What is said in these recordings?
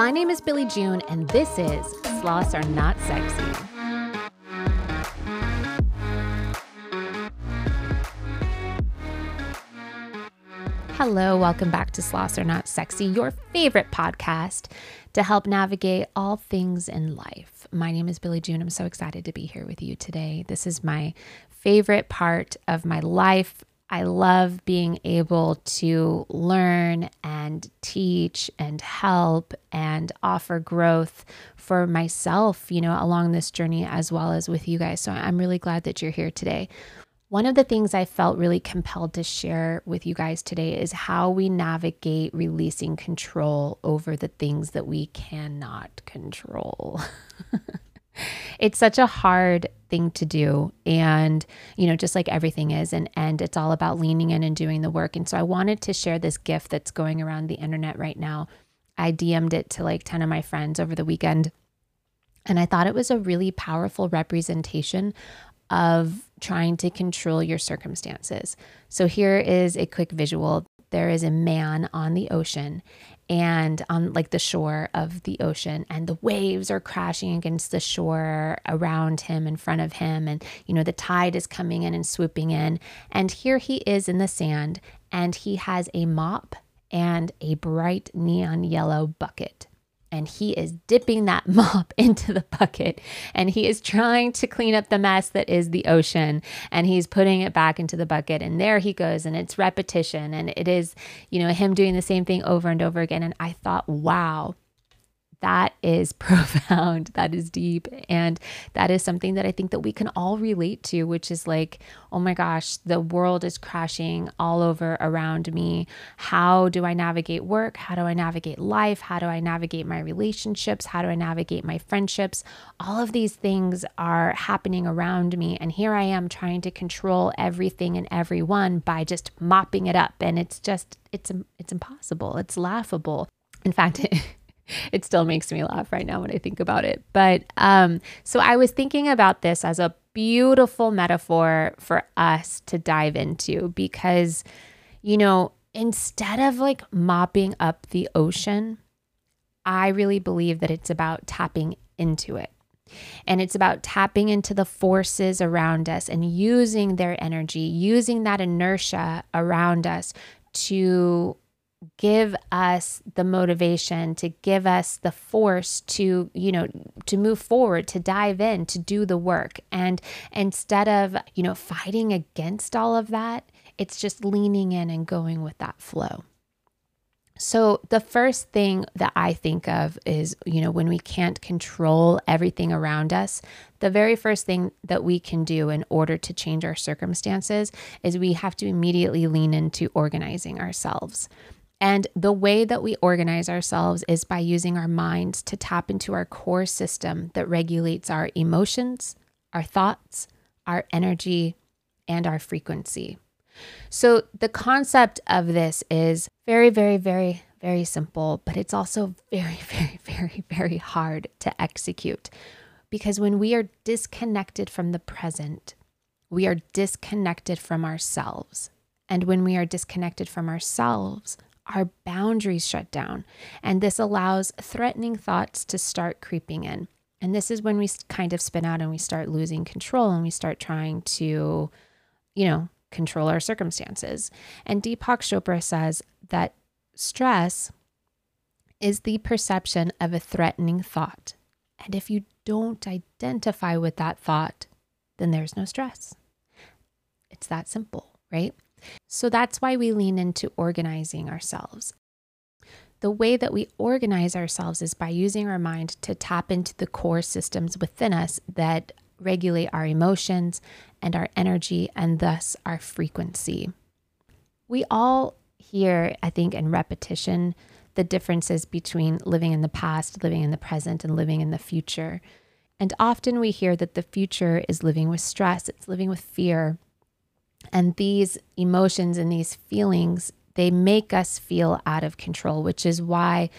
My name is Billy June, and this is Sloths Are Not Sexy. Hello, welcome back to Sloths Are Not Sexy, your favorite podcast to help navigate all things in life. My name is Billy June. I'm so excited to be here with you today. This is my favorite part of my life. I love being able to learn and teach and help and offer growth for myself, you know, along this journey as well as with you guys. So I'm really glad that you're here today. One of the things I felt really compelled to share with you guys today is how we navigate releasing control over the things that we cannot control. it's such a hard thing to do and you know just like everything is and and it's all about leaning in and doing the work and so i wanted to share this gift that's going around the internet right now. I dm'd it to like 10 of my friends over the weekend and i thought it was a really powerful representation of trying to control your circumstances. So here is a quick visual. There is a man on the ocean and on like the shore of the ocean and the waves are crashing against the shore around him in front of him and you know the tide is coming in and swooping in. And here he is in the sand and he has a mop and a bright neon yellow bucket and he is dipping that mop into the bucket and he is trying to clean up the mess that is the ocean and he's putting it back into the bucket and there he goes and it's repetition and it is you know him doing the same thing over and over again and I thought wow that is profound. That is deep. And that is something that i think that we can all relate to which is like oh my gosh the world is crashing all over around me. How do i navigate work? How do i navigate life? How do i navigate my relationships? How do i navigate my friendships? All of these things are happening around me. And here i am trying to control everything and everyone by just mopping it up. And it's just it's it's impossible. It's laughable. In fact it still makes me laugh right now when I think about it. But um, so I was thinking about this as a beautiful metaphor for us to dive into because, you know, instead of like mopping up the ocean, I really believe that it's about tapping into it. And it's about tapping into the forces around us and using their energy, using that inertia around us to give us the motivation to give us the force to you know to move forward to dive in to do the work and instead of you know fighting against all of that it's just leaning in and going with that flow so, the first thing that I think of is, you know, when we can't control everything around us, the very first thing that we can do in order to change our circumstances is we have to immediately lean into organizing ourselves. And the way that we organize ourselves is by using our minds to tap into our core system that regulates our emotions, our thoughts, our energy, and our frequency. So, the concept of this is very, very, very, very simple, but it's also very, very, very, very hard to execute. Because when we are disconnected from the present, we are disconnected from ourselves. And when we are disconnected from ourselves, our boundaries shut down. And this allows threatening thoughts to start creeping in. And this is when we kind of spin out and we start losing control and we start trying to, you know, control our circumstances. And Deepak Chopra says that stress is the perception of a threatening thought. And if you don't identify with that thought, then there's no stress. It's that simple, right? So that's why we lean into organizing ourselves. The way that we organize ourselves is by using our mind to tap into the core systems within us that regulate our emotions and our energy and thus our frequency. We all hear, I think, in repetition, the differences between living in the past, living in the present, and living in the future. And often we hear that the future is living with stress, it's living with fear, and these emotions and these feelings, they make us feel out of control, which is why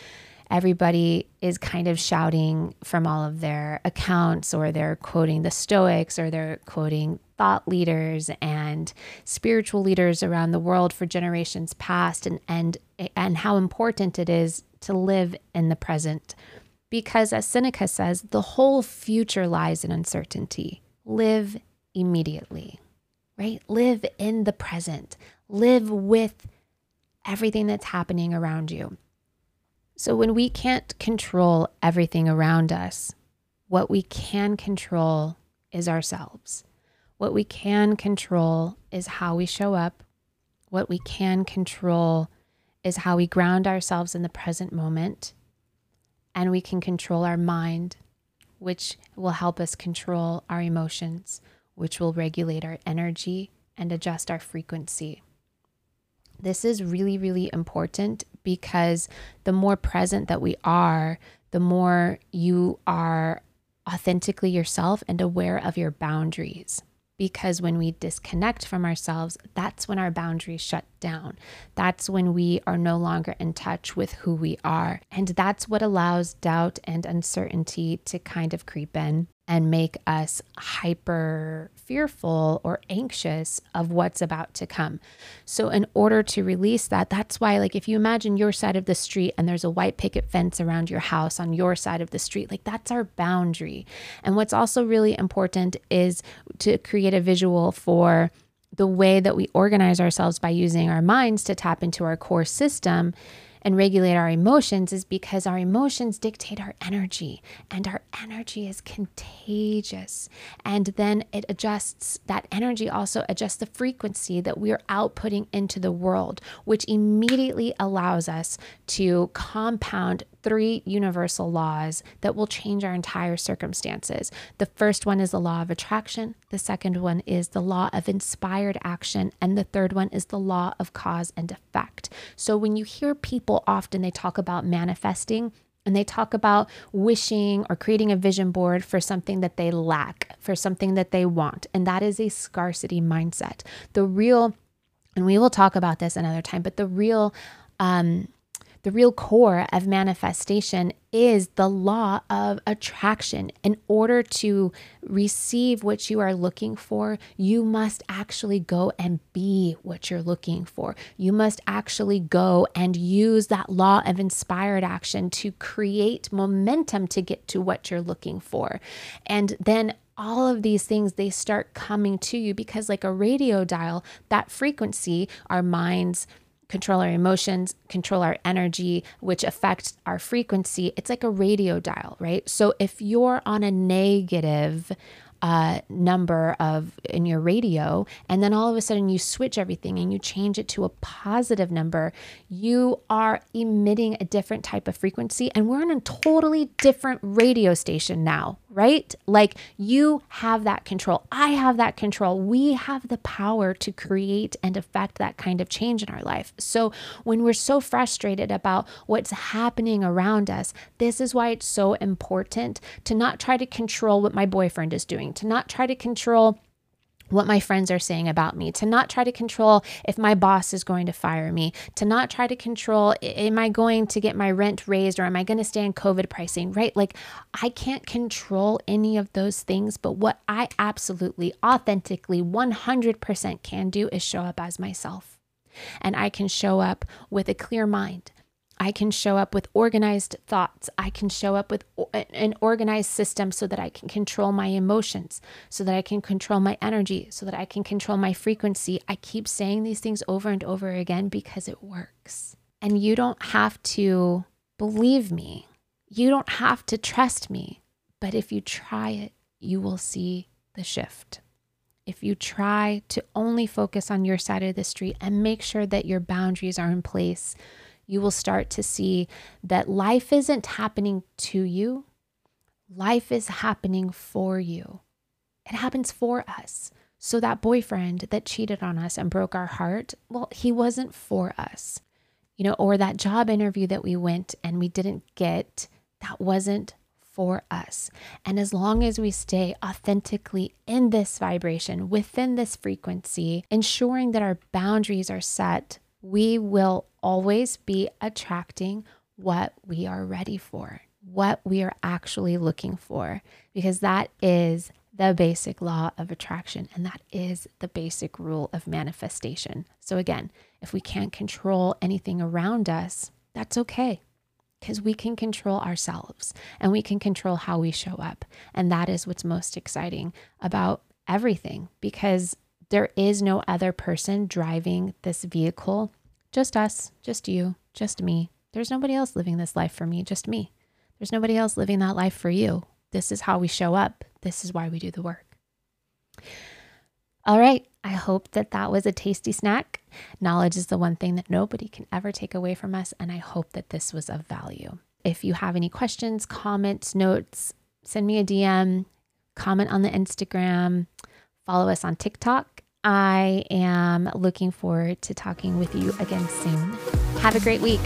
everybody is kind of shouting from all of their accounts or they're quoting the Stoics or they're quoting thought leaders and spiritual leaders around the world for generations past and and and how important it is to live in the present. Because as Seneca says the whole future lies in uncertainty. Live immediately right? Live in the present. Live with everything that's happening around you. So when we can't control everything around us what we can control is ourselves. What we can control is how we show up. What we can control is how we ground ourselves in the present moment. And we can control our mind, which will help us control our emotions, which will regulate our energy and adjust our frequency. This is really, really important because the more present that we are, the more you are authentically yourself and aware of your boundaries because when we disconnect from ourselves, that's when our boundaries shut down. That's when we are no longer in touch with who we are. And that's what allows doubt and uncertainty to kind of creep in and make us hyper fearful or anxious of what's about to come. So, in order to release that, that's why, like, if you imagine your side of the street and there's a white picket fence around your house on your side of the street, like, that's our boundary. And what's also really important is to create a visual for the way that we organize ourselves by using our minds to tap into our core system and regulate our emotions is because our emotions dictate our energy and our energy is contagious. And then it adjusts, that energy also adjusts the frequency that we are outputting into the world, which immediately allows us to compound three universal laws that will change our entire circumstances. The first one is the law of attraction, the second one is the law of inspired action, and the third one is the law of cause and effect. So when you hear people often they talk about manifesting, and they talk about wishing or creating a vision board for something that they lack, for something that they want. And that is a scarcity mindset. The real, and we will talk about this another time, but the real um, the real core of manifestation is the law of attraction. In order to receive what you are looking for, you must actually go and be what you're looking for. You must actually go and use that law of inspired action to create momentum to get to what you're looking for. And then all of these things they start coming to you because like a radio dial that frequency our minds control our emotions, control our energy, which affects our frequency. It's like a radio dial, right? So if you're on a negative uh, number of in your radio, and then all of a sudden you switch everything and you change it to a positive number, you are emitting a different type of frequency, and we're on a totally different radio station now, right? Like you have that control. I have that control. We have the power to create and affect that kind of change in our life. So when we're so frustrated about what's happening around us, this is why it's so important to not try to control what my boyfriend is doing, to not try to control what my friends are saying about me, to not try to control if my boss is going to fire me, to not try to control am I going to get my rent raised or am I going to stay in COVID pricing, right? Like I can't control any of those things, but what I absolutely, authentically, 100% can do is show up as myself. And I can show up with a clear mind. I can show up with organized thoughts. I can show up with an organized system so that I can control my emotions, so that I can control my energy, so that I can control my frequency. I keep saying these things over and over again because it works. And you don't have to believe me, you don't have to trust me. But if you try it, you will see the shift. If you try to only focus on your side of the street and make sure that your boundaries are in place, you will start to see that life isn't happening to you, life is happening for you. It happens for us. So, that boyfriend that cheated on us and broke our heart, well, he wasn't for us. You know, or that job interview that we went and we didn't get, that wasn't for us. And as long as we stay authentically in this vibration, within this frequency, ensuring that our boundaries are set we will always be attracting what we are ready for, what we are actually looking for, because that is the basic law of attraction, and that is the basic rule of manifestation. So, again, if we can't control anything around us, that's okay because we can control ourselves and we can control how we show up. And that is what's most exciting about everything because there is no other person driving this vehicle, just us, just you, just me. There's nobody else living this life for me, just me. There's nobody else living that life for you. This is how we show up. This is why we do the work. All right. I hope that that was a tasty snack. Knowledge is the one thing that nobody can ever take away from us. And I hope that this was of value. If you have any questions, comments, notes, send me a DM, comment on the Instagram, follow us on TikTok. I am looking forward to talking with you again soon. Have a great week.